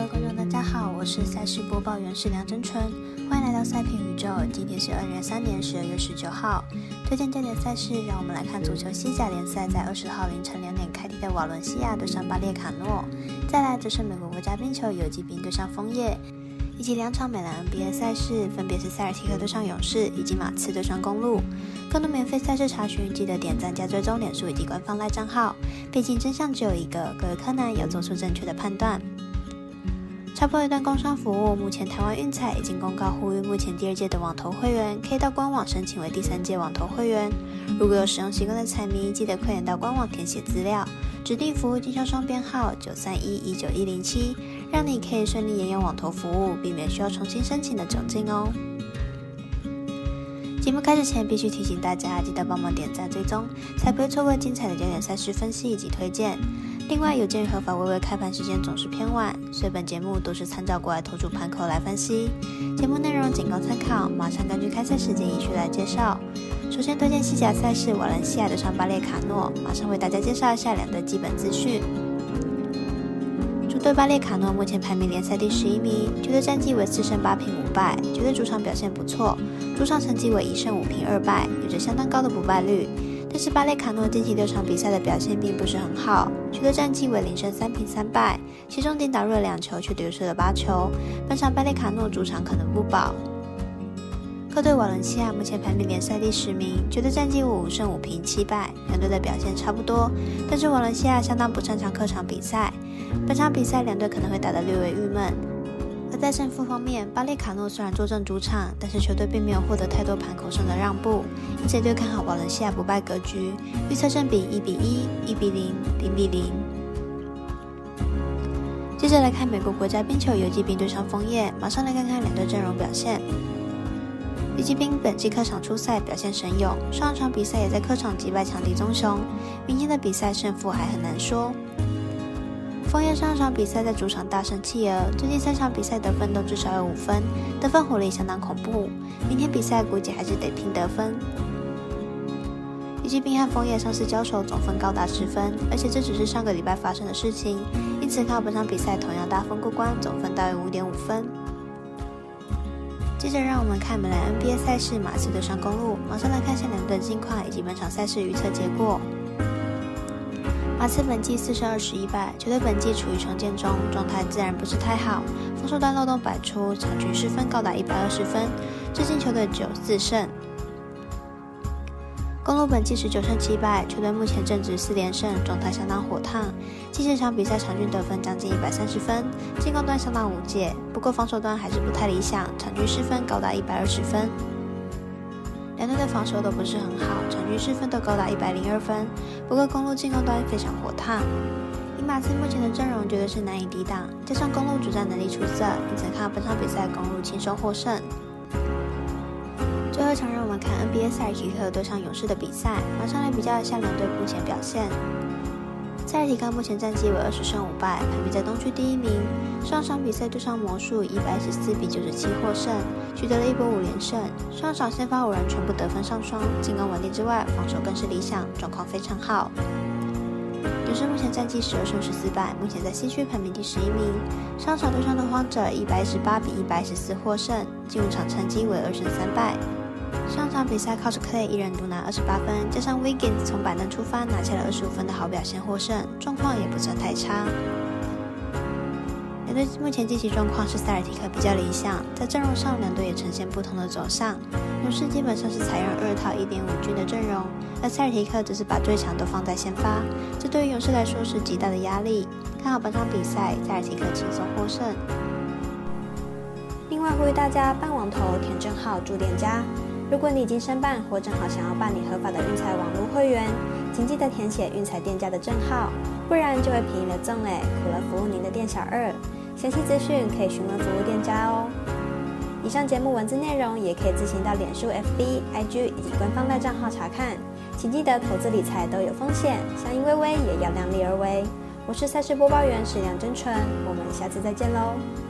各位观众，大家好，我是赛事播报员是梁真纯，欢迎来到赛评宇宙。今天是二零二三年十二月十九号，推荐焦点赛事，让我们来看足球西甲联赛在二十号凌晨两点开踢的瓦伦西亚对上巴列卡诺，再来则是美国国家冰球游击兵对上枫叶，以及两场美兰 NBA 赛事，分别是塞尔提克对上勇士以及马刺对上公路。更多免费赛事查询，记得点赞加追踪脸书以及官方赖账号。毕竟真相只有一个，各位柯南要做出正确的判断。插播一段工商服务：目前台湾运彩已经公告呼吁，目前第二届的网投会员可以到官网申请为第三届网投会员。如果有使用习惯的彩迷，记得快点到官网填写资料，指定服务经销商编号九三一一九一零七，让你可以顺利沿用网投服务，避免需要重新申请的窘境哦。节目开始前，必须提醒大家，记得帮忙点赞追踪，才不会错过精彩的焦点赛事分析以及推荐。另外，有鉴于合法微微开盘时间总是偏晚，所以本节目都是参照国外投注盘口来分析。节目内容仅供参考，马上根据开赛时间依序来介绍。首先推荐西甲赛事瓦伦西亚的上巴列卡诺，马上为大家介绍一下两队基本资讯。主队巴列卡诺目前排名联赛第十一名，球队战绩为四胜八平五败，球队主场表现不错，主场成绩为一胜五平二败，有着相当高的不败率。是巴列卡诺近期六场比赛的表现并不是很好，取得战绩为零胜三平三败，其中顶打入了两球，却丢失了八球。本场巴列卡诺主场可能不保。客队瓦伦西亚目前排名联赛第十名，觉得战绩五胜五平七败，两队的表现差不多。但是瓦伦西亚相当不擅长客场比赛，本场比赛两队可能会打得略微郁闷。而在胜负方面，巴列卡诺虽然坐镇主场，但是球队并没有获得太多盘口上的让步，因此对看好瓦伦西亚不败格局，预测胜比一比一、一比零、零比零。接着来看美国国家冰球游击兵对上枫叶，马上来看看两队阵容表现。游击兵本季客场出赛表现神勇，上场比赛也在客场击败强敌棕熊，明天的比赛胜负还很难说。枫叶上场比赛在主场大胜企鹅，最近三场比赛得分都至少有五分，得分火力相当恐怖。明天比赛估计还是得拼得分。游击兵和枫叶上次交手总分高达十分，而且这只是上个礼拜发生的事情，因此靠本场比赛同样大分过关，总分大于五点五分。接着让我们看美兰 NBA 赛事马刺对上公路，马上来看下两队近况以及本场赛事预测结果。马刺本季四胜二十一败，球队本季处于重建中，状态自然不是太好，防守端漏洞百出，场均失分高达一百二十分，至今球队只有四胜。公路本季十九胜七败，球队目前正值四连胜，状态相当火烫，近十场比赛场均得分将近一百三十分，进攻端相当无解，不过防守端还是不太理想，场均失分高达一百二十分。两队的防守都不是很好，场均失分都高达一百零二分。不过公路进攻端非常火烫，以马刺目前的阵容绝对是难以抵挡，加上公路主战能力出色，因此看本场比赛公路轻松获胜。最后一场让我们看 NBA 赛尔奇克对上勇士的比赛，马上来比较一下两队目前表现。赛尔提克目前战绩为二十胜五败，排名在东区第一名。上场比赛对上魔术，一百十四比九十七获胜，取得了一波五连胜。上场先发五人全部得分上双，进攻稳定之外，防守更是理想，状况非常好。勇士目前战绩十二胜十四败，目前在西区排名第十一名。上场对上的荒者，一百一十八比一百十四获胜，进入场成绩为二胜三败。上场比赛靠着 Clay 一人独拿二十八分，加上 Wiggins 从板凳出发拿下了二十五分的好表现获胜，状况也不算太差。两队目前近期状况是塞尔提克比较理想，在阵容上两队也呈现不同的走向。勇士基本上是采用二套一点五军的阵容，而塞尔提克则是把最强都放在先发，这对于勇士来说是极大的压力。看好本场比赛，塞尔提克轻松获胜。另外呼吁大家半网投填正号注店家。如果你已经申办或正好想要办理合法的运彩网络会员，请记得填写运彩店家的证号，不然就会便宜了赠哎，苦了服务您的店小二。详细资讯可以询问服务店家哦。以上节目文字内容也可以自行到脸书、FB、IG 以及官方的账号查看。请记得投资理财都有风险，相依微微也要量力而为。我是赛事播报员史梁真纯，我们下次再见喽。